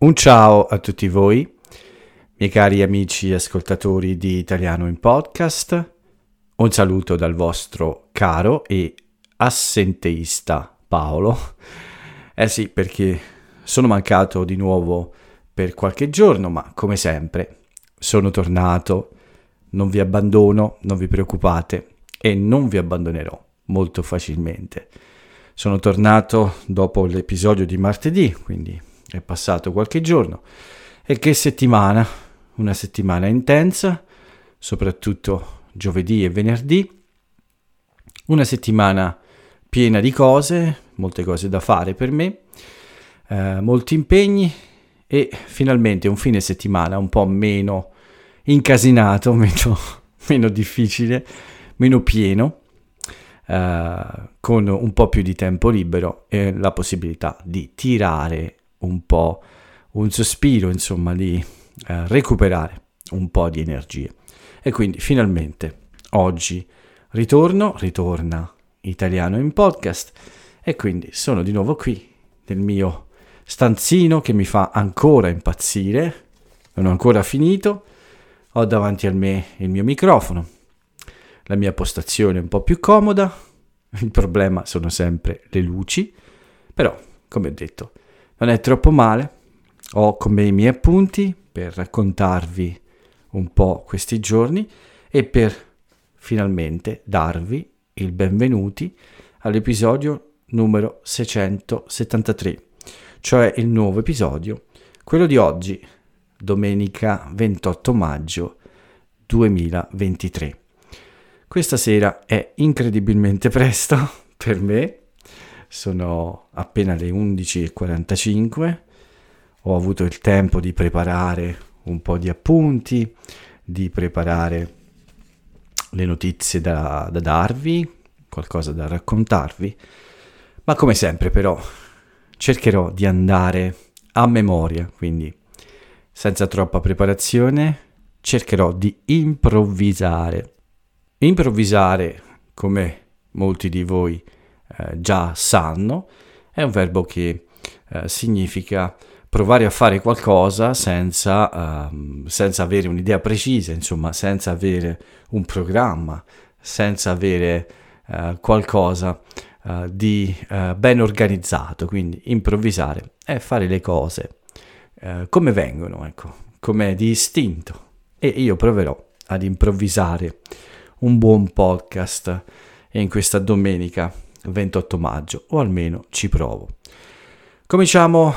Un ciao a tutti voi, miei cari amici ascoltatori di Italiano in Podcast. Un saluto dal vostro caro e assenteista Paolo. Eh sì, perché sono mancato di nuovo per qualche giorno, ma come sempre sono tornato, non vi abbandono, non vi preoccupate e non vi abbandonerò molto facilmente. Sono tornato dopo l'episodio di martedì, quindi è passato qualche giorno. E che settimana, una settimana intensa, soprattutto giovedì e venerdì. Una settimana piena di cose, molte cose da fare per me, eh, molti impegni e finalmente un fine settimana un po' meno incasinato, meno, meno difficile, meno pieno, eh, con un po' più di tempo libero e la possibilità di tirare un po' un sospiro, insomma, di eh, recuperare un po' di energie. E quindi finalmente oggi ritorno, ritorna italiano in podcast e quindi sono di nuovo qui nel mio stanzino che mi fa ancora impazzire, non ho ancora finito, ho davanti a me il mio microfono, la mia postazione un po' più comoda, il problema sono sempre le luci, però come ho detto non è troppo male. Ho con me i miei appunti per raccontarvi un po' questi giorni e per finalmente darvi il benvenuti all'episodio numero 673, cioè il nuovo episodio, quello di oggi, domenica 28 maggio 2023. Questa sera è incredibilmente presto per me sono appena le 11.45, ho avuto il tempo di preparare un po' di appunti, di preparare le notizie da, da darvi, qualcosa da raccontarvi, ma come sempre però cercherò di andare a memoria, quindi senza troppa preparazione cercherò di improvvisare. Improvvisare, come molti di voi eh, già sanno, è un verbo che eh, significa provare a fare qualcosa senza, uh, senza, avere un'idea precisa, insomma, senza avere un programma, senza avere uh, qualcosa uh, di ben organizzato. Quindi improvvisare è fare le cose come vengono, ecco, come di istinto. E io proverò ad improvvisare un buon podcast in questa domenica 28 maggio, o almeno ci provo. Cominciamo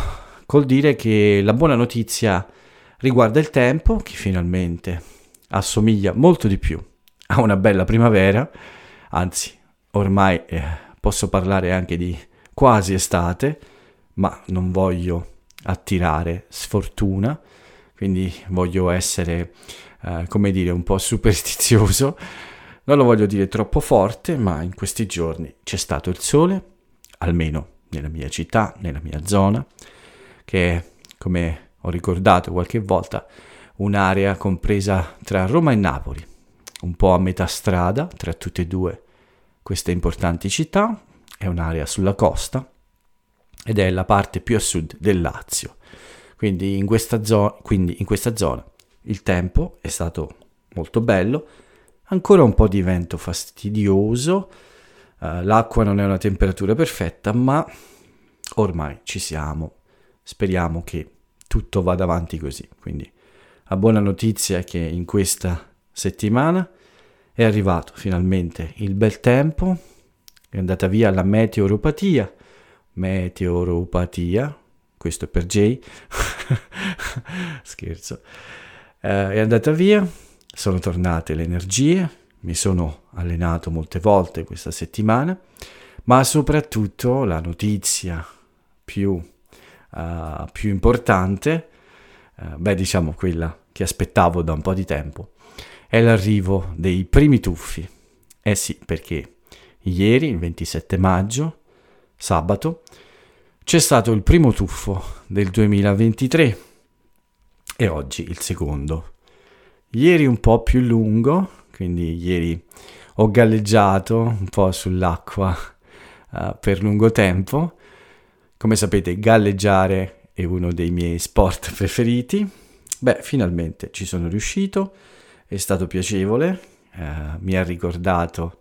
col dire che la buona notizia riguarda il tempo, che finalmente assomiglia molto di più a una bella primavera, anzi ormai eh, posso parlare anche di quasi estate, ma non voglio attirare sfortuna, quindi voglio essere, eh, come dire, un po' superstizioso non lo voglio dire troppo forte, ma in questi giorni c'è stato il sole, almeno nella mia città, nella mia zona, che è, come ho ricordato qualche volta, un'area compresa tra Roma e Napoli, un po' a metà strada tra tutte e due queste importanti città, è un'area sulla costa ed è la parte più a sud del Lazio. Quindi in questa, zo- quindi in questa zona il tempo è stato molto bello, ancora un po' di vento fastidioso, uh, l'acqua non è una temperatura perfetta, ma ormai ci siamo, speriamo che tutto vada avanti così. Quindi la buona notizia è che in questa settimana è arrivato finalmente il bel tempo, è andata via la meteoropatia, meteoropatia, questo è per Jay, scherzo, uh, è andata via sono tornate le energie, mi sono allenato molte volte questa settimana, ma soprattutto la notizia più, uh, più importante, uh, beh diciamo quella che aspettavo da un po' di tempo, è l'arrivo dei primi tuffi. Eh sì, perché ieri, il 27 maggio, sabato, c'è stato il primo tuffo del 2023 e oggi il secondo. Ieri un po' più lungo, quindi ieri ho galleggiato un po' sull'acqua uh, per lungo tempo. Come sapete, galleggiare è uno dei miei sport preferiti. Beh, finalmente ci sono riuscito, è stato piacevole, eh, mi ha ricordato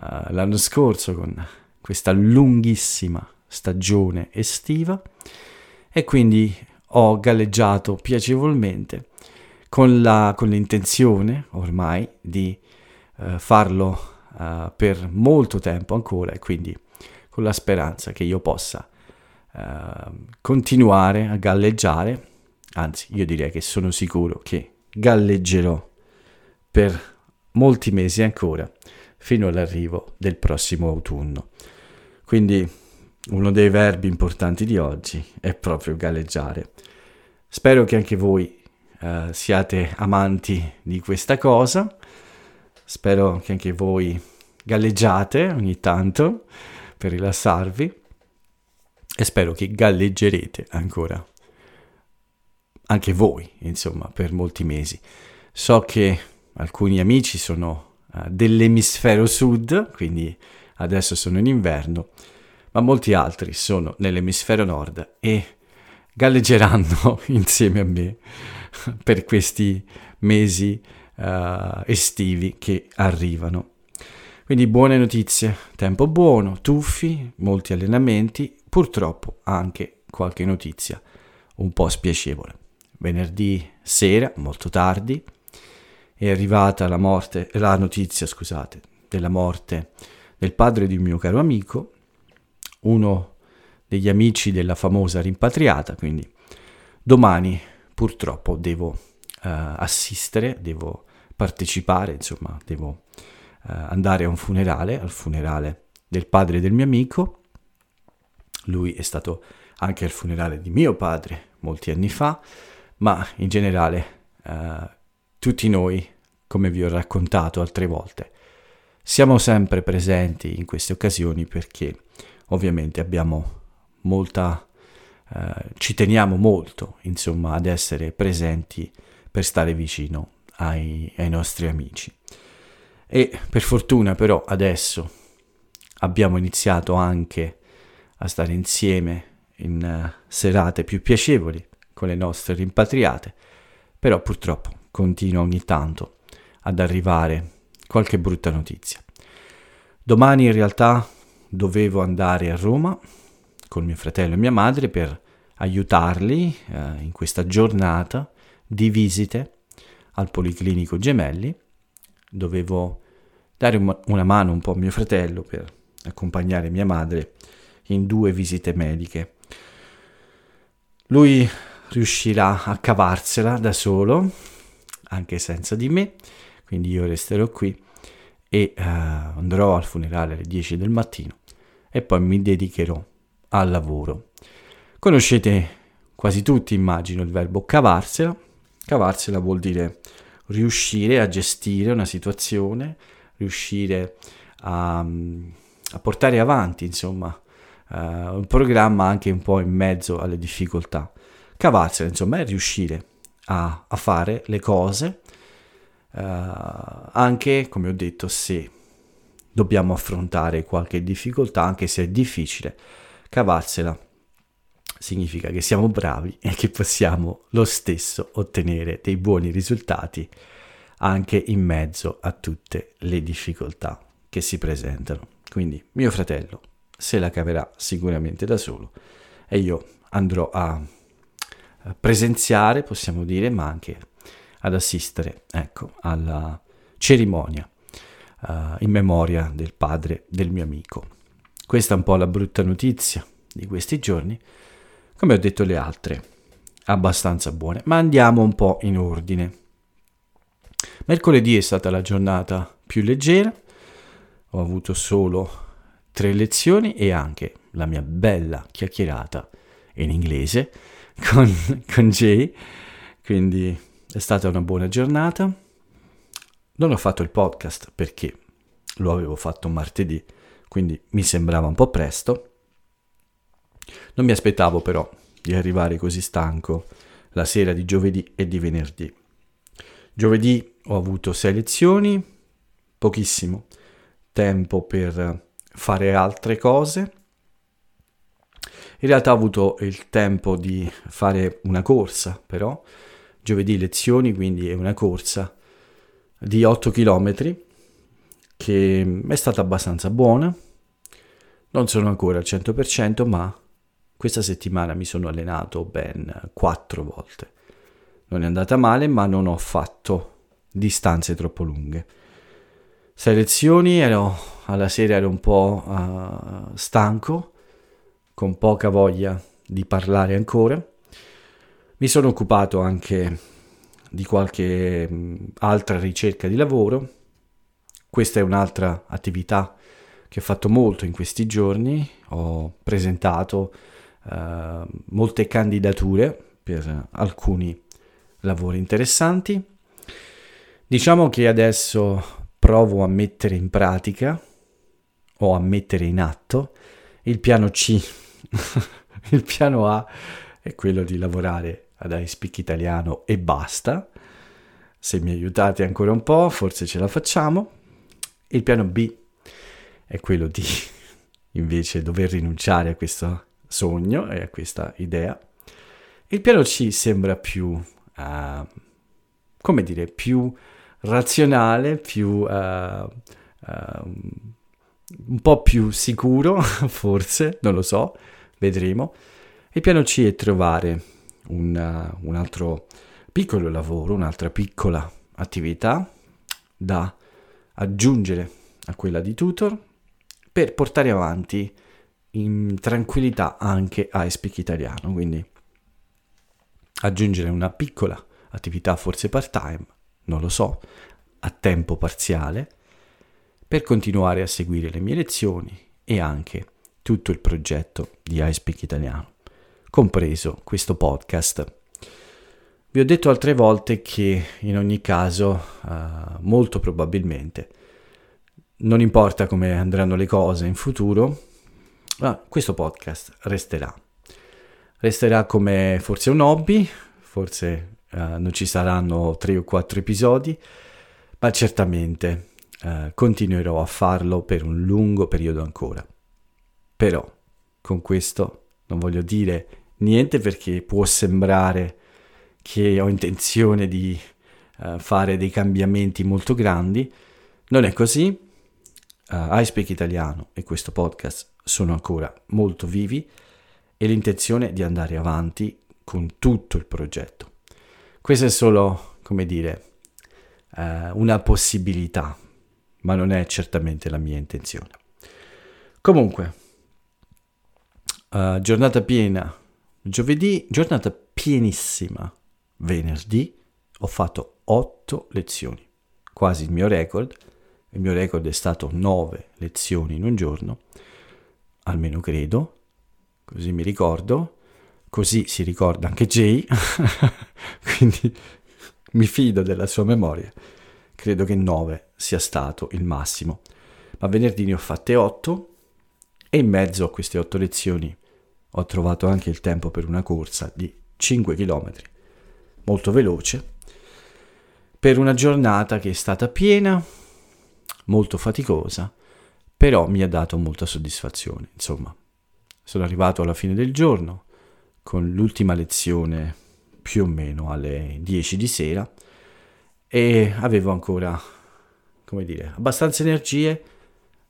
eh, l'anno scorso con questa lunghissima stagione estiva e quindi ho galleggiato piacevolmente con, la, con l'intenzione ormai di eh, farlo uh, per molto tempo ancora e quindi con la speranza che io possa uh, continuare a galleggiare, anzi io direi che sono sicuro che galleggerò per molti mesi ancora fino all'arrivo del prossimo autunno. Quindi uno dei verbi importanti di oggi è proprio galleggiare. Spero che anche voi uh, siate amanti di questa cosa. Spero che anche voi galleggiate ogni tanto per rilassarvi. E spero che galleggerete ancora. Anche voi, insomma, per molti mesi. So che alcuni amici sono uh, dell'emisfero sud, quindi adesso sono in inverno, ma molti altri sono nell'emisfero nord e galleggeranno insieme a me per questi mesi uh, estivi che arrivano. Quindi buone notizie, tempo buono, tuffi, molti allenamenti, purtroppo anche qualche notizia un po' spiacevole. Venerdì sera, molto tardi, è arrivata la, morte, la notizia scusate, della morte del padre di un mio caro amico, uno degli amici della famosa rimpatriata, quindi domani purtroppo devo uh, assistere, devo partecipare, insomma, devo uh, andare a un funerale, al funerale del padre del mio amico. Lui è stato anche al funerale di mio padre molti anni fa, ma in generale uh, tutti noi, come vi ho raccontato altre volte, siamo sempre presenti in queste occasioni perché ovviamente abbiamo molta, uh, ci teniamo molto, insomma, ad essere presenti per stare vicino ai, ai nostri amici. E per fortuna però adesso abbiamo iniziato anche a stare insieme in uh, serate più piacevoli con le nostre rimpatriate, però purtroppo continua ogni tanto ad arrivare qualche brutta notizia. Domani in realtà dovevo andare a Roma con mio fratello e mia madre per aiutarli uh, in questa giornata di visite al Policlinico Gemelli, dovevo dare una mano un po' a mio fratello per accompagnare mia madre in due visite mediche. Lui riuscirà a cavarsela da solo, anche senza di me, quindi io resterò qui e uh, andrò al funerale alle 10 del mattino e poi mi dedicherò al lavoro. Conoscete quasi tutti, immagino, il verbo cavarsela. Cavarsela vuol dire riuscire a gestire una situazione, riuscire a, a portare avanti, insomma, uh, un programma anche un po' in mezzo alle difficoltà. Cavarsela, insomma, è riuscire a, a fare le cose, uh, anche, come ho detto, se dobbiamo affrontare qualche difficoltà, anche se è difficile, cavarsela significa che siamo bravi e che possiamo lo stesso ottenere dei buoni risultati anche in mezzo a tutte le difficoltà che si presentano. Quindi mio fratello se la caverà sicuramente da solo e io andrò a presenziare, possiamo dire, ma anche ad assistere, ecco, alla cerimonia uh, in memoria del padre del mio amico. Questa è un po' la brutta notizia di questi giorni, come ho detto le altre, abbastanza buone, ma andiamo un po' in ordine. Mercoledì è stata la giornata più leggera, ho avuto solo tre lezioni e anche la mia bella chiacchierata in inglese con, con Jay, quindi è stata una buona giornata. Non ho fatto il podcast perché lo avevo fatto martedì, quindi mi sembrava un po' presto non mi aspettavo però di arrivare così stanco la sera di giovedì e di venerdì. Giovedì ho avuto sei lezioni, pochissimo tempo per fare altre cose. In realtà ho avuto il tempo di fare una corsa, però giovedì lezioni, quindi è una corsa di 8 km che è stata abbastanza buona. Non sono ancora al 100%, ma questa settimana mi sono allenato ben 4 volte. Non è andata male, ma non ho fatto distanze troppo lunghe. Sei lezioni, ero, alla sera ero un po' uh, stanco, con poca voglia di parlare ancora. Mi sono occupato anche di qualche mh, altra ricerca di lavoro. Questa è un'altra attività che ho fatto molto in questi giorni. Ho presentato uh, molte candidature per alcuni lavori interessanti Diciamo che adesso provo a mettere in pratica o a mettere in atto il piano C. il piano A è quello di lavorare ad iSpeak Italiano e basta. Se mi aiutate ancora un po', forse ce la facciamo. Il piano B è quello di invece dover rinunciare a questo sogno e a questa idea. Il piano C sembra più, uh, come dire, più razionale, più uh, uh, un po' più sicuro, forse, non lo so, vedremo. Il piano C è trovare un, un altro piccolo lavoro, un'altra piccola attività da aggiungere a quella di tutor per portare avanti in tranquillità anche a Speak Italiano, quindi aggiungere una piccola attività forse part time non lo so, a tempo parziale, per continuare a seguire le mie lezioni e anche tutto il progetto di iSpeak Italiano, compreso questo podcast. Vi ho detto altre volte che in ogni caso, uh, molto probabilmente, non importa come andranno le cose in futuro, uh, questo podcast resterà. Resterà come forse un hobby, forse uh, non ci saranno tre o quattro episodi, ma certamente uh, continuerò a farlo per un lungo periodo ancora. Però con questo non voglio dire niente perché può sembrare che ho intenzione di uh, fare dei cambiamenti molto grandi. Non è così. Uh, iSpeak Italiano e questo podcast sono ancora molto vivi e l'intenzione di andare avanti con tutto il progetto. Questo è solo, come dire, eh, una possibilità, ma non è certamente la mia intenzione. Comunque, uh, giornata piena giovedì, giornata pienissima venerdì, ho fatto 8 lezioni, quasi il mio record. Il mio record è stato 9 lezioni in un giorno, almeno credo, così mi ricordo. Così si ricorda anche Jay, quindi mi fido della sua memoria. Credo che 9 sia stato il massimo. Ma venerdì ne ho fatte 8 e in mezzo a queste 8 lezioni ho trovato anche il tempo per una corsa di 5 km, molto veloce, per una giornata che è stata piena, molto faticosa, però mi ha dato molta soddisfazione. Insomma, sono arrivato alla fine del giorno con l'ultima lezione più o meno alle 10 di sera e avevo ancora, come dire, abbastanza energie,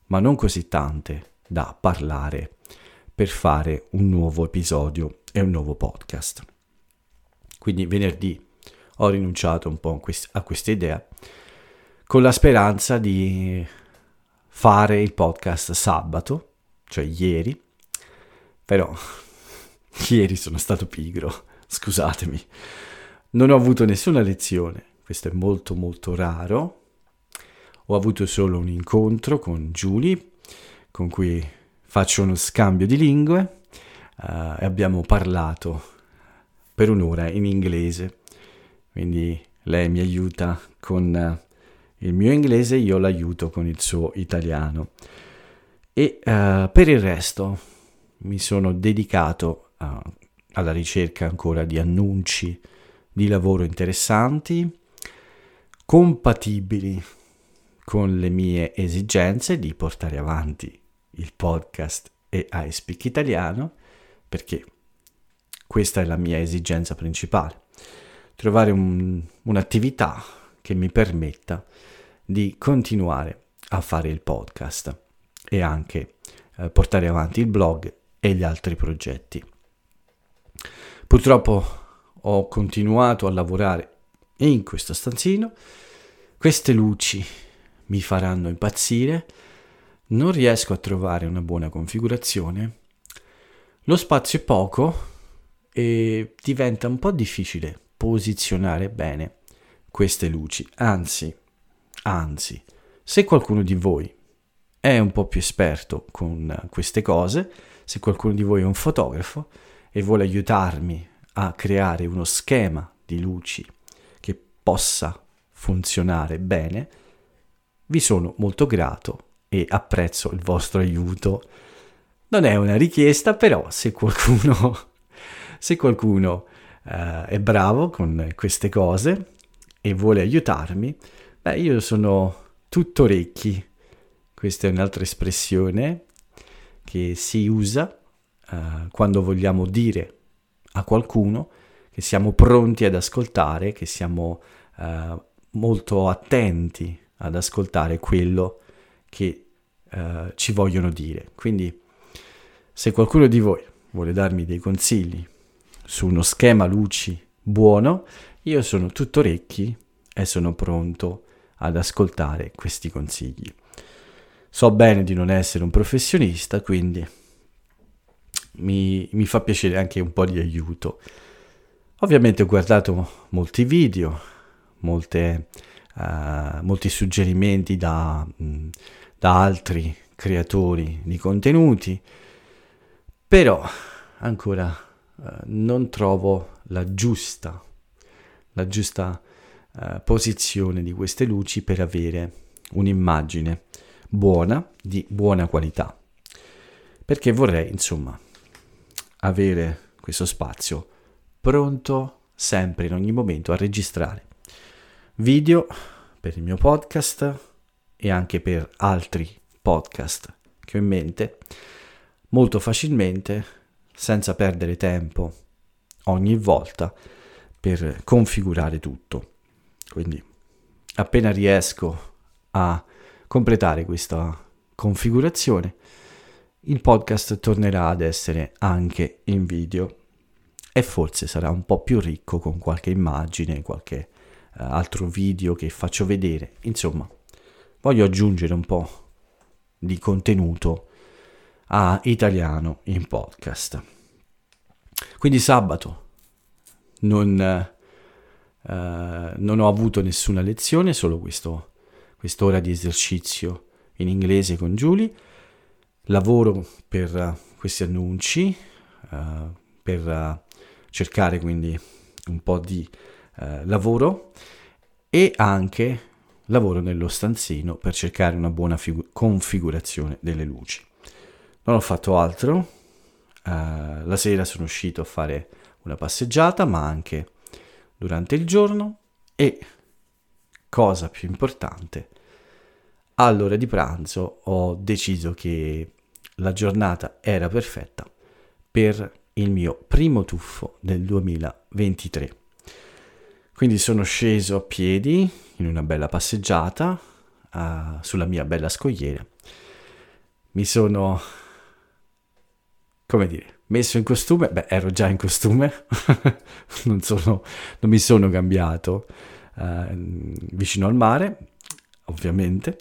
ma non così tante da parlare per fare un nuovo episodio e un nuovo podcast. Quindi venerdì ho rinunciato un po' a questa idea con la speranza di fare il podcast sabato, cioè ieri, però Ieri sono stato pigro, scusatemi. Non ho avuto nessuna lezione, questo è molto molto raro. Ho avuto solo un incontro con Julie, con cui faccio uno scambio di lingue uh, e abbiamo parlato per un'ora in inglese. Quindi lei mi aiuta con uh, il mio inglese, io l'aiuto con il suo italiano. E uh, per il resto mi sono dedicato alla ricerca ancora di annunci di lavoro interessanti, compatibili con le mie esigenze di portare avanti il podcast e iSpeak Italiano perché questa è la mia esigenza principale, trovare un, un'attività che mi permetta di continuare a fare il podcast e anche eh, portare avanti il blog e gli altri progetti. Purtroppo ho continuato a lavorare in questo stanzino, queste luci mi faranno impazzire, non riesco a trovare una buona configurazione, lo spazio è poco e diventa un po' difficile posizionare bene queste luci, anzi, anzi, se qualcuno di voi è un po' più esperto con queste cose, se qualcuno di voi è un fotografo e vuole aiutarmi a creare uno schema di luci che possa funzionare bene, vi sono molto grato e apprezzo il vostro aiuto. Non è una richiesta, però se qualcuno, se qualcuno uh, è bravo con queste cose e vuole aiutarmi, beh, io sono tutto orecchi. Questa è un'altra espressione che si usa uh, quando vogliamo dire a qualcuno che siamo pronti ad ascoltare, che siamo uh, molto attenti ad ascoltare quello che uh, ci vogliono dire. Quindi se qualcuno di voi vuole darmi dei consigli su uno schema luci buono, io sono tutto orecchi e sono pronto ad ascoltare questi consigli. So bene di non essere un professionista, quindi mi, mi fa piacere anche un po' di aiuto. Ovviamente ho guardato molti video, molte, uh, molti suggerimenti da, mm, da altri creatori di contenuti, però ancora uh, non trovo la giusta, la giusta uh, posizione di queste luci per avere un'immagine buona, di buona qualità. Perché vorrei, insomma, avere questo spazio pronto sempre in ogni momento a registrare video per il mio podcast e anche per altri podcast che ho in mente molto facilmente senza perdere tempo ogni volta per configurare tutto. Quindi appena riesco a completare questa configurazione il podcast tornerà ad essere anche in video e forse sarà un po' più ricco con qualche immagine, qualche uh, altro video che faccio vedere. Insomma, voglio aggiungere un po' di contenuto a italiano in podcast. Quindi sabato non, uh, non ho avuto nessuna lezione, solo questo, quest'ora di esercizio in inglese con Julie lavoro per uh, questi annunci, uh, per uh, cercare quindi un po' di lavoro e anche lavoro nello stanzino per cercare una buona figu- configurazione delle luci. Non ho fatto altro, la sera sono uscito a fare una passeggiata, ma anche durante il giorno e, cosa più importante, all'ora di pranzo ho deciso che la giornata era perfetta per il mio primo tuffo del 2023. Quindi sono sceso a piedi in una bella passeggiata uh, sulla mia bella scogliera. Mi sono, come dire, messo in costume. Beh, ero già in costume, non, sono, non mi sono cambiato uh, vicino al mare, ovviamente.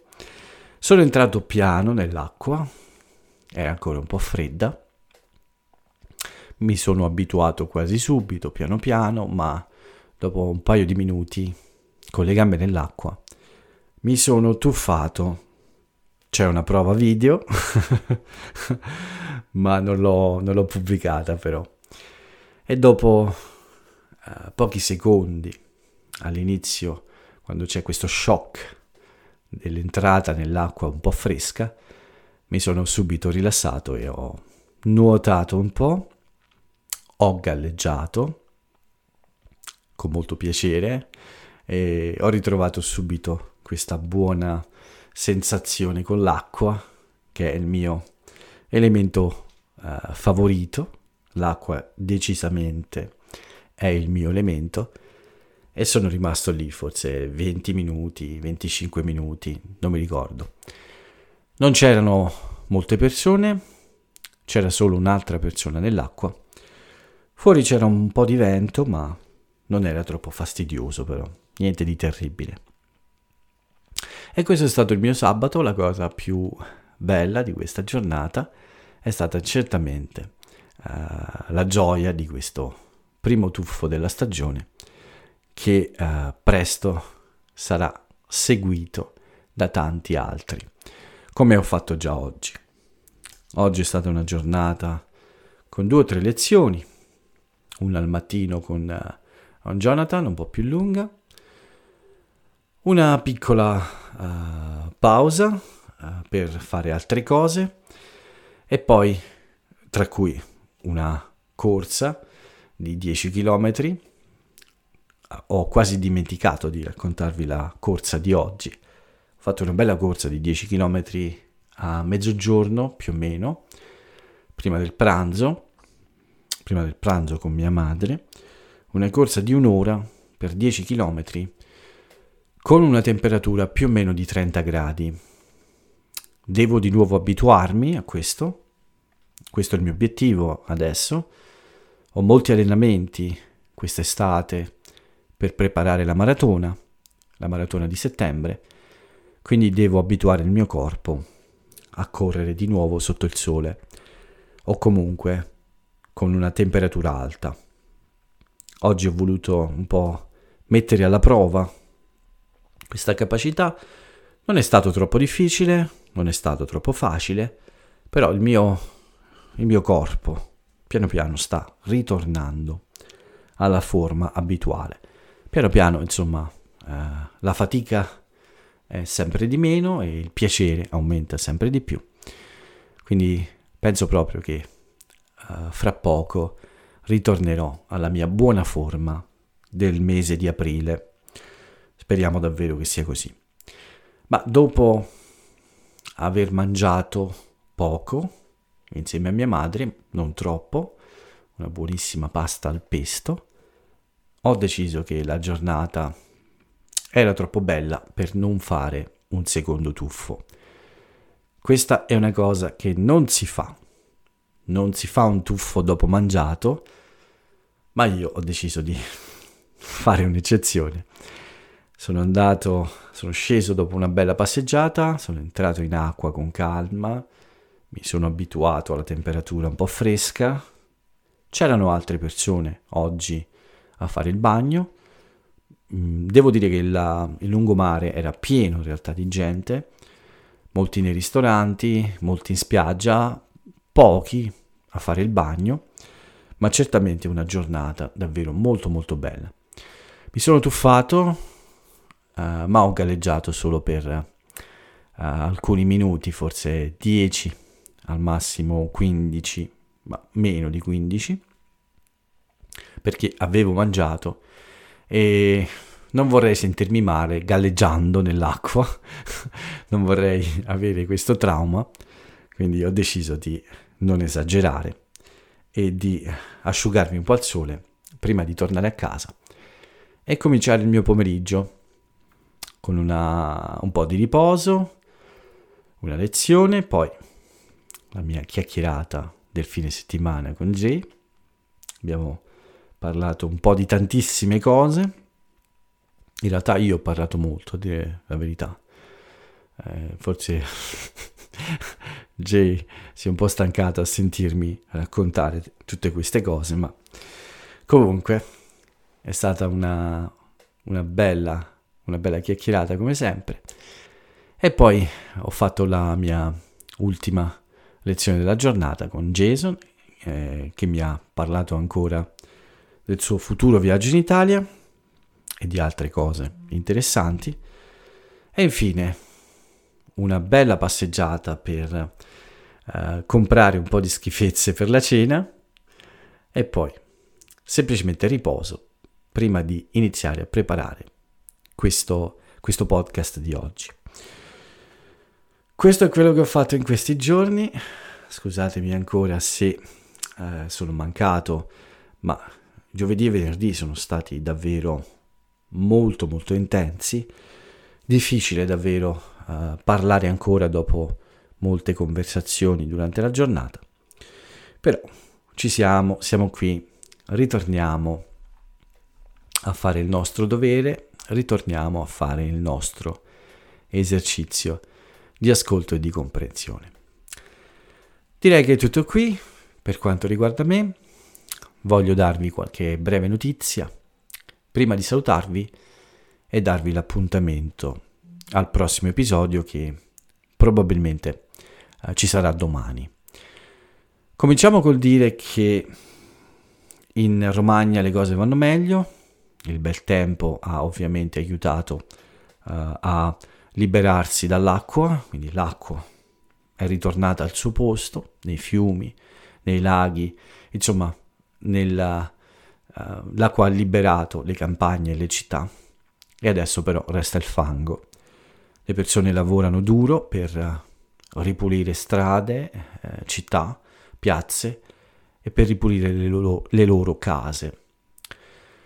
Sono entrato piano nell'acqua, era ancora un po' fredda. Mi sono abituato quasi subito, piano piano, ma dopo un paio di minuti, con le gambe nell'acqua, mi sono tuffato. C'è una prova video, ma non l'ho, non l'ho, pubblicata però. E dopo uh, pochi secondi, all'inizio, quando c'è questo shock dell'entrata nell'acqua un po' fresca, mi sono subito rilassato e ho nuotato un po', ho galleggiato con molto piacere e ho ritrovato subito questa buona sensazione con l'acqua che è il mio elemento uh, favorito l'acqua decisamente è il mio elemento e sono rimasto lì forse 20 minuti, 25 minuti, non mi ricordo. Non c'erano molte persone, c'era solo un'altra persona nell'acqua. Fuori c'era un po' di vento, ma non era troppo fastidioso però, niente di terribile. E questo è stato il mio sabato, la cosa più bella di questa giornata è stata certamente uh, la gioia di questo primo tuffo della stagione che uh, presto sarà seguito da tanti altri, come ho fatto già oggi. Oggi è stata una giornata con due o tre lezioni, una al mattino con uh, Jonathan, un po' più lunga, una piccola uh, pausa uh, per fare altre cose e poi, tra cui una corsa di 10 km. Ho quasi dimenticato di raccontarvi la corsa di oggi. Ho fatto una bella corsa di 10 km a mezzogiorno più o meno, prima del pranzo, prima del pranzo con mia madre, una corsa di un'ora per 10 km con una temperatura più o meno di 30 gradi. Devo di nuovo abituarmi a questo, questo è il mio obiettivo adesso. Ho molti allenamenti quest'estate per preparare la maratona, la maratona di settembre, quindi devo abituare il mio corpo a correre di nuovo sotto il sole o comunque con una temperatura alta. Oggi ho voluto un po' mettere alla prova questa capacità. Non è stato troppo difficile, non è stato troppo facile, però il mio, il mio corpo piano piano sta ritornando alla forma abituale. Piano piano, insomma, eh, la fatica è sempre di meno e il piacere aumenta sempre di più. Quindi penso proprio che eh, fra poco ritornerò alla mia buona forma del mese di aprile Speriamo davvero che sia così. Ma dopo aver mangiato poco insieme a mia madre, non troppo, una buonissima pasta al pesto, ho deciso che la giornata era troppo bella per non fare un secondo tuffo. Questa è una cosa che non si fa. Non si fa un tuffo dopo mangiato, ma io ho deciso di fare un'eccezione sono andato, sono sceso dopo una bella passeggiata, sono entrato in acqua con calma, mi sono abituato alla temperatura un po' fresca. C'erano altre persone oggi a fare il bagno. Mm, devo dire che la, il lungomare era pieno in realtà di gente, molti nei ristoranti, molti in spiaggia, pochi a fare il bagno, ma certamente una giornata davvero molto molto bella. Mi sono tuffato, uh, ma ho galleggiato solo per uh, alcuni minuti, forse 10, al massimo 15, ma meno di 15, perché avevo mangiato e non vorrei sentirmi male galleggiando nell'acqua, non vorrei avere questo trauma, quindi ho deciso di non esagerare e di asciugarmi un po' al sole prima di tornare a casa e cominciare il mio pomeriggio con una, un po' di riposo, una lezione, poi la mia chiacchierata del fine settimana con Jay. Abbiamo parlato un po' di tantissime cose. In realtà io ho parlato molto, a dire la verità. Eh, forse Jay si è un po' stancato a sentirmi raccontare tutte queste cose, ma comunque è stata una, una bella una bella chiacchierata come sempre. E poi ho fatto la mia ultima lezione della giornata con Jason, eh, che mi ha parlato ancora del suo futuro viaggio in Italia e di altre cose interessanti. E infine una bella passeggiata per eh, comprare un po' di schifezze per la cena e poi semplicemente riposo prima di iniziare a preparare questo, questo podcast di oggi. Questo è quello che ho fatto in questi giorni. Scusatemi ancora se eh, sono mancato, ma giovedì e venerdì sono stati davvero molto molto intensi, difficile davvero eh, parlare ancora dopo molte conversazioni durante la giornata, però ci siamo, siamo qui, ritorniamo a fare il nostro dovere, ritorniamo a fare il nostro esercizio di ascolto e di comprensione. Direi che è tutto qui per quanto riguarda me. Voglio darvi qualche breve notizia prima di salutarvi e darvi l'appuntamento al prossimo episodio che probabilmente eh, ci sarà domani. Cominciamo col dire che in Romagna le cose vanno meglio, il bel tempo ha ovviamente aiutato uh, a liberarsi dall'acqua, quindi l'acqua è ritornata al suo posto, nei fiumi, nei laghi, insomma, nella, uh, l'acqua ha liberato le campagne e le città e adesso però resta il fango. Le persone lavorano duro per uh, ripulire strade, eh, città, piazze e per ripulire le loro, le loro case.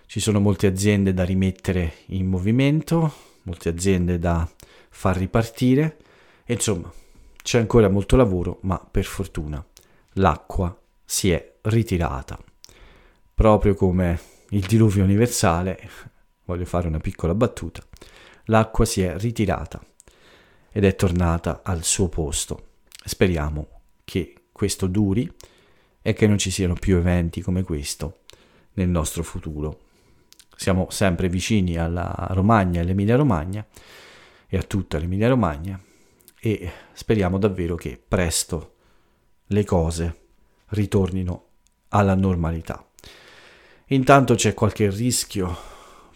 Ci sono molte aziende da rimettere in movimento, molte aziende da far ripartire insomma c'è ancora molto lavoro, ma per fortuna l'acqua si è ritirata. Proprio come il diluvio universale, voglio fare una piccola battuta, l'acqua si è ritirata ed è tornata al suo posto. Speriamo che questo duri e che non ci siano più eventi come questo nel nostro futuro. Siamo sempre vicini alla Romagna e all'Emilia Romagna e a tutta l'Emilia Romagna e speriamo davvero che presto le cose ritornino alla normalità. Intanto c'è qualche rischio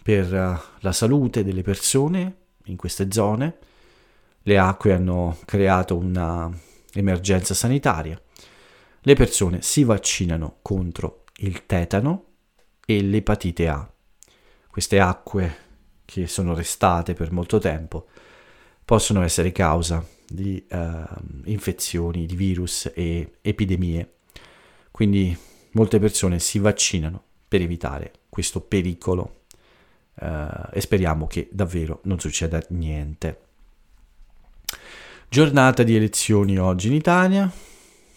per eh, la salute delle persone in queste zone. Le acque hanno creato un'emergenza sanitaria. Le persone si vaccinano contro il tetano e l'epatite A. Queste acque che sono restate per molto tempo possono essere causa di uh, infezioni, di virus e epidemie. Quindi molte persone si vaccinano per evitare questo pericolo uh, e speriamo che davvero non succeda niente. Giornata di elezioni oggi in Italia,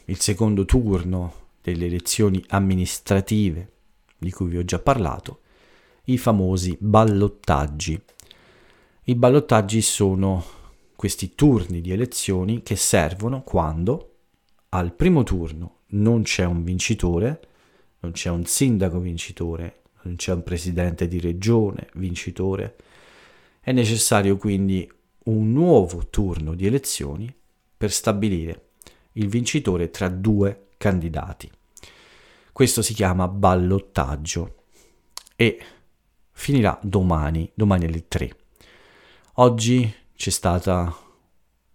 il secondo turno delle elezioni amministrative di cui vi ho già parlato, i famosi ballottaggi. I ballottaggi sono questi turni di elezioni che servono quando al primo turno non c'è un vincitore, non c'è un sindaco vincitore, non c'è un presidente di regione vincitore. È necessario quindi un nuovo turno di elezioni per stabilire il vincitore tra due candidati. Questo si chiama ballottaggio e finirà domani, domani alle 3. Oggi c'è, stata,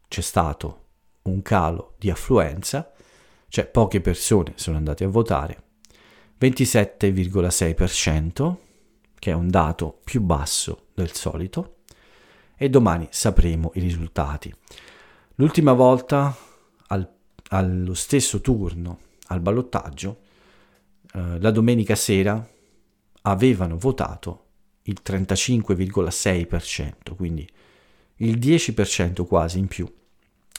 c'è stato un calo di affluenza, cioè poche persone sono andate a votare, 27,6%, che è un dato più basso del solito, e domani sapremo i risultati. L'ultima volta al, allo stesso turno, al ballottaggio, eh, la domenica sera avevano votato il 35,6%, quindi il 10% quasi in più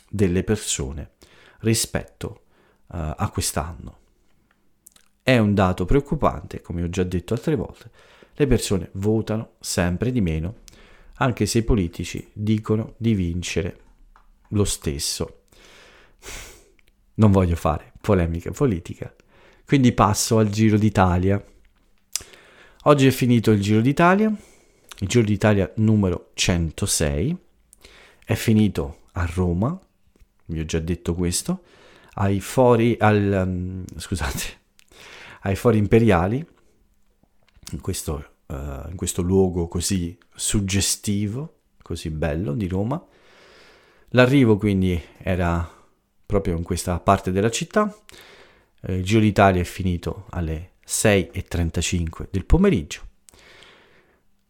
delle persone rispetto uh, a quest'anno. È un dato preoccupante, come ho già detto altre volte, le persone votano sempre di meno, anche se i politici dicono di vincere lo stesso. Non voglio fare polemica politica, quindi passo al Giro d'Italia. Oggi è finito il Giro d'Italia, il Giro d'Italia numero 106 è finito a Roma, vi ho già detto questo, ai fori, al, um, scusate, ai fori imperiali, in questo, uh, in questo luogo così suggestivo, così bello di Roma. L'arrivo quindi era proprio in questa parte della città. Eh, il Giro d'Italia è finito alle 6.35 del pomeriggio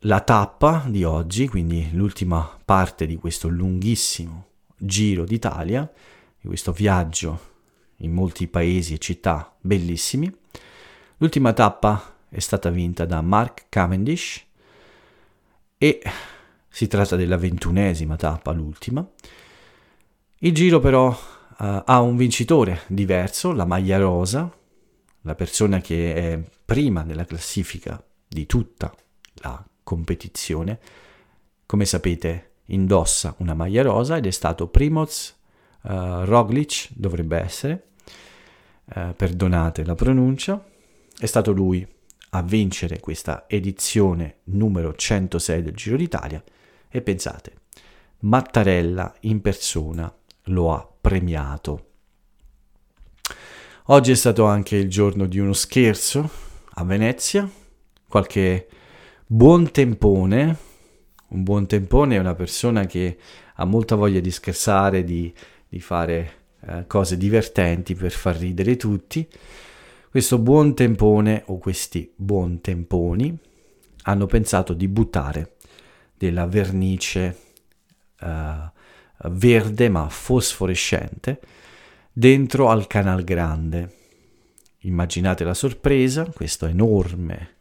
la tappa di oggi, quindi l'ultima parte di questo lunghissimo giro d'Italia, di questo viaggio in molti paesi e città bellissimi. L'ultima tappa è stata vinta da Mark Cavendish e si tratta della ventunesima tappa, l'ultima. Il giro però uh, ha un vincitore diverso, la maglia rosa, la persona che è prima nella classifica di tutta la competizione, come sapete indossa una maglia rosa ed è stato Primoz uh, Roglic, dovrebbe essere, uh, perdonate la pronuncia, è stato lui a vincere questa edizione numero 106 del Giro d'Italia e pensate, Mattarella in persona lo ha premiato. Oggi è stato anche il giorno di uno scherzo a Venezia, qualche buon tempone, un buon tempone è una persona che ha molta voglia di scherzare, di, di fare eh, cose divertenti per far ridere tutti. Questo buon tempone o questi buon temponi hanno pensato di buttare della vernice uh, verde ma fosforescente dentro al canal grande. Immaginate la sorpresa, questa enorme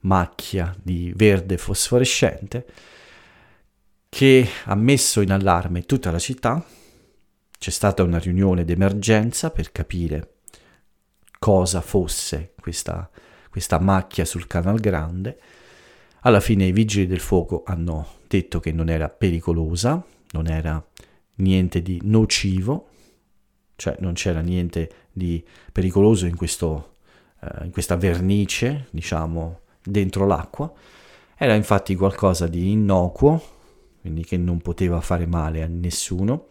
macchia di verde fosforescente che ha messo in allarme tutta la città. C'è stata una riunione d'emergenza per capire cosa fosse questa, questa macchia sul canal grande. Alla fine i vigili del fuoco hanno detto che non era pericolosa, non era niente di nocivo, cioè non c'era niente di pericoloso in, questo, eh, in questa vernice, diciamo, dentro l'acqua. Era infatti qualcosa di innocuo, quindi che non poteva fare male a nessuno,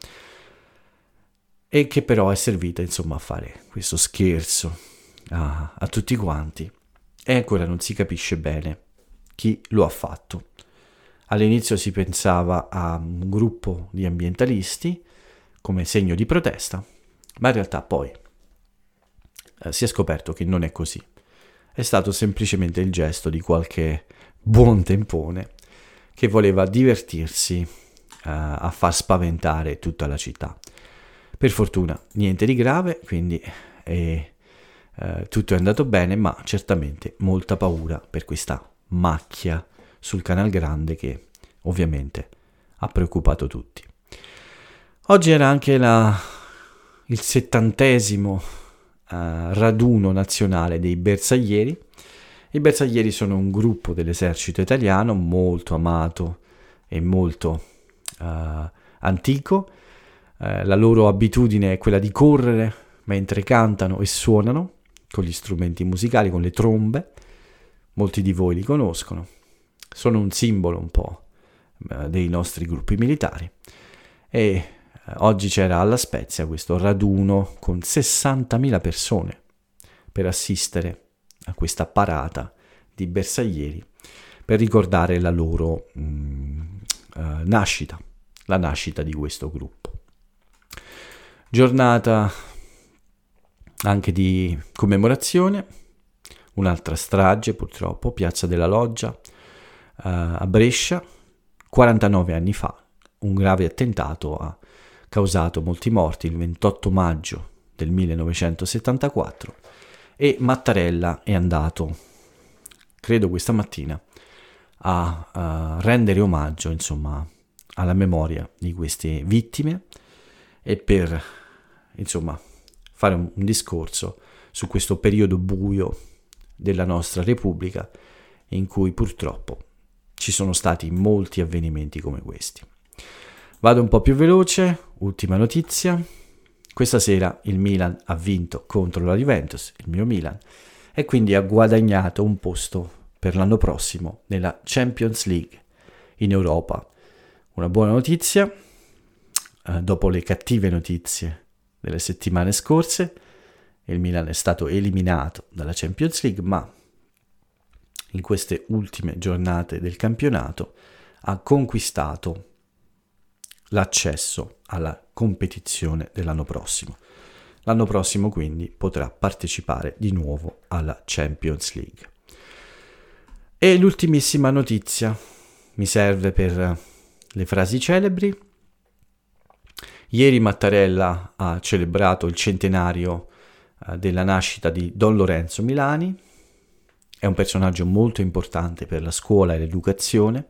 e che però è servita insomma a fare questo scherzo a, a tutti quanti. E ancora non si capisce bene chi lo ha fatto. All'inizio si pensava a un gruppo di ambientalisti come segno di protesta, ma in realtà poi eh, si è scoperto che non è così. È stato semplicemente il gesto di qualche buon tempone che voleva divertirsi eh, a far spaventare tutta la città. Per fortuna niente di grave, quindi eh, tutto è andato bene, ma certamente molta paura per questa macchia sul Canal Grande che ovviamente ha preoccupato tutti. Oggi era anche la, il settantesimo uh, raduno nazionale dei bersaglieri. I bersaglieri sono un gruppo dell'esercito italiano molto amato e molto uh, antico. Uh, la loro abitudine è quella di correre mentre cantano e suonano con gli strumenti musicali, con le trombe. Molti di voi li conoscono. Sono un simbolo un po' dei nostri gruppi militari. E eh, oggi c'era alla Spezia questo raduno con 60.000 persone per assistere a questa parata di bersaglieri per ricordare la loro mh, mm, uh, nascita, la nascita di questo gruppo. Giornata anche di commemorazione, un'altra strage purtroppo, Piazza della Loggia uh, a Brescia, 49 anni fa, un grave attentato ha causato molti morti il 28 maggio del 1974 e Mattarella è andato, credo questa mattina, a, a rendere omaggio insomma alla memoria di queste vittime e per insomma fare un, un discorso su questo periodo buio della nostra Repubblica in cui purtroppo ci sono stati molti avvenimenti come questi. Vado un po' più veloce, ultima notizia. Questa sera il Milan ha vinto contro la Juventus, il mio Milan, e quindi ha guadagnato un posto per l'anno prossimo nella Champions League in Europa. Una buona notizia, eh, dopo le cattive notizie delle settimane scorse, il Milan è stato eliminato dalla Champions League, ma in queste ultime giornate del campionato ha conquistato l'accesso alla competizione dell'anno prossimo. L'anno prossimo quindi potrà partecipare di nuovo alla Champions League. E l'ultimissima notizia mi serve per le frasi celebri. Ieri Mattarella ha celebrato il centenario eh, della nascita di Don Lorenzo Milani, è un personaggio molto importante per la scuola e l'educazione.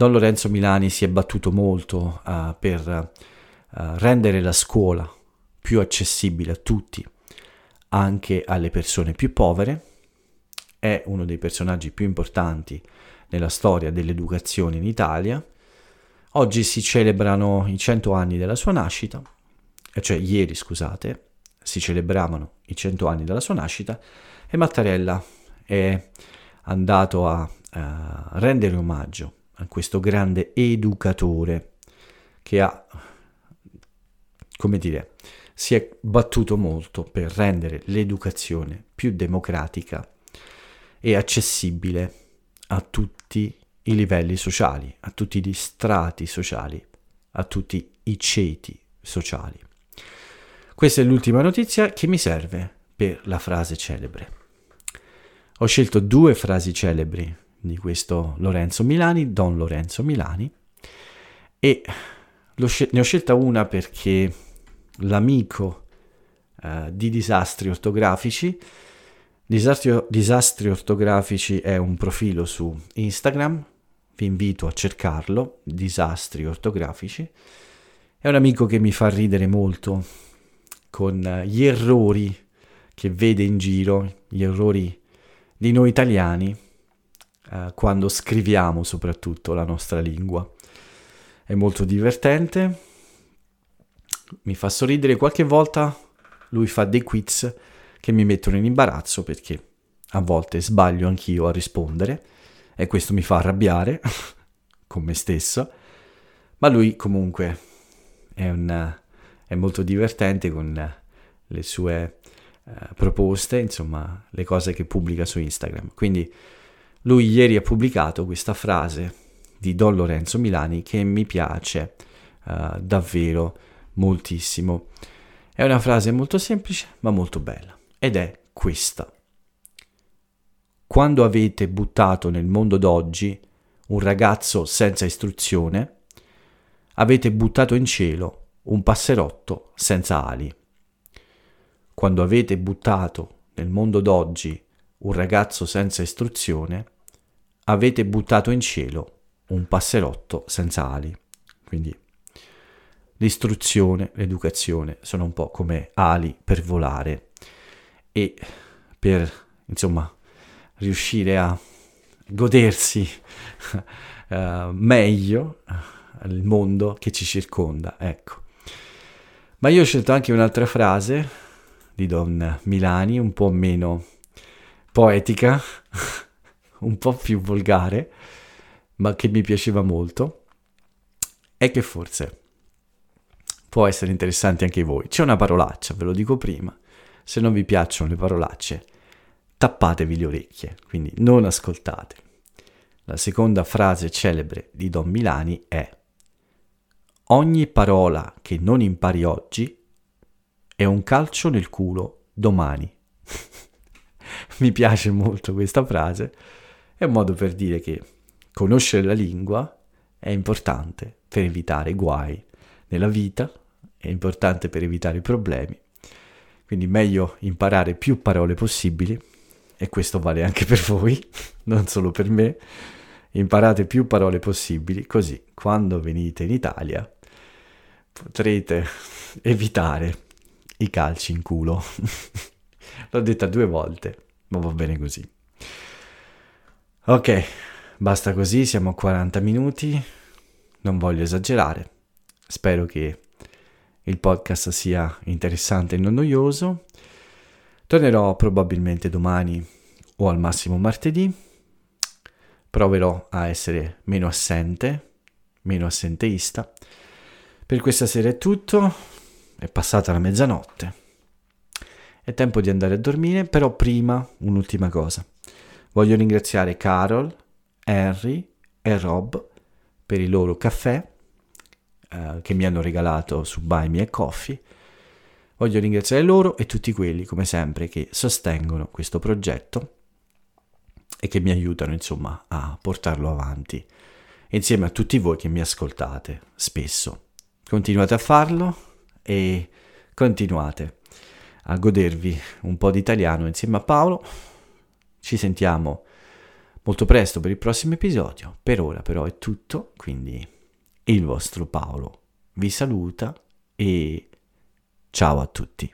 Don Lorenzo Milani si è battuto molto uh, per uh, rendere la scuola più accessibile a tutti, anche alle persone più povere. È uno dei personaggi più importanti nella storia dell'educazione in Italia Oggi si celebrano i 100 anni della sua nascita, cioè ieri scusate, si celebravano i 100 anni della sua nascita e Mattarella è andato a, a rendere omaggio questo grande educatore che ha, come dire, si è battuto molto per rendere l'educazione più democratica e accessibile a tutti i livelli sociali, a tutti gli strati sociali, a tutti i ceti sociali. Questa è l'ultima notizia che mi serve per la frase celebre. Ho scelto due frasi celebri di questo Lorenzo Milani, Don Lorenzo Milani, e ne ho scelta una perché l'amico eh, di disastri ortografici, disastri, disastri ortografici è un profilo su Instagram vi invito a cercarlo, disastri ortografici. È un amico che mi fa ridere molto con gli errori che vede in giro, gli errori di noi italiani, eh, quando scriviamo soprattutto la nostra lingua. È molto divertente, mi fa sorridere qualche volta, lui fa dei quiz che mi mettono in imbarazzo perché a volte sbaglio anch'io a rispondere e questo mi fa arrabbiare con me stesso, ma lui comunque è, un, è molto divertente con le sue uh, proposte, insomma le cose che pubblica su Instagram. Quindi lui ieri ha pubblicato questa frase di Don Lorenzo Milani che mi piace uh, davvero moltissimo. È una frase molto semplice ma molto bella ed è questa. Quando avete buttato nel mondo d'oggi un ragazzo senza istruzione, avete buttato in cielo un passerotto senza ali. Quando avete buttato nel mondo d'oggi un ragazzo senza istruzione, avete buttato in cielo un passerotto senza ali. Quindi l'istruzione, l'educazione sono un po' come ali per volare e per, insomma, riuscire a godersi uh, meglio il mondo che ci circonda, ecco. Ma io ho scelto anche un'altra frase di Don Milani, un po' meno poetica, un po' più volgare, ma che mi piaceva molto, e che forse può essere interessante anche voi. C'è una parolaccia, ve lo dico prima. Se non vi piacciono le parolacce, tappatevi le orecchie, quindi non ascoltate. La seconda frase celebre di Don Milani è Ogni parola che non impari oggi è un calcio nel culo domani. Mi piace molto questa frase, è un modo per dire che conoscere la lingua è importante per evitare guai nella vita, è importante per evitare problemi, quindi meglio imparare più parole possibili e questo vale anche per voi, non solo per me, imparate più parole possibili, così quando venite in Italia potrete evitare i calci in culo. L'ho detta due volte, ma va bene così. Ok, basta così, siamo a 40 minuti, non voglio esagerare, spero che il podcast sia interessante e non noioso. Tornerò probabilmente domani o al massimo martedì. Proverò a essere meno assente, meno assenteista. Per questa sera è tutto. È passata la mezzanotte. È tempo di andare a dormire, però prima un'ultima cosa. Voglio ringraziare Carol, Henry e Rob per il loro caffè eh, che mi hanno regalato su Buy Me a Coffee Voglio ringraziare loro e tutti quelli, come sempre, che sostengono questo progetto e che mi aiutano, insomma, a portarlo avanti, insieme a tutti voi che mi ascoltate spesso, continuate a farlo e continuate a godervi un po' di italiano insieme a Paolo. Ci sentiamo molto presto per il prossimo episodio. Per ora però è tutto, quindi il vostro Paolo vi saluta e ciao a tutti.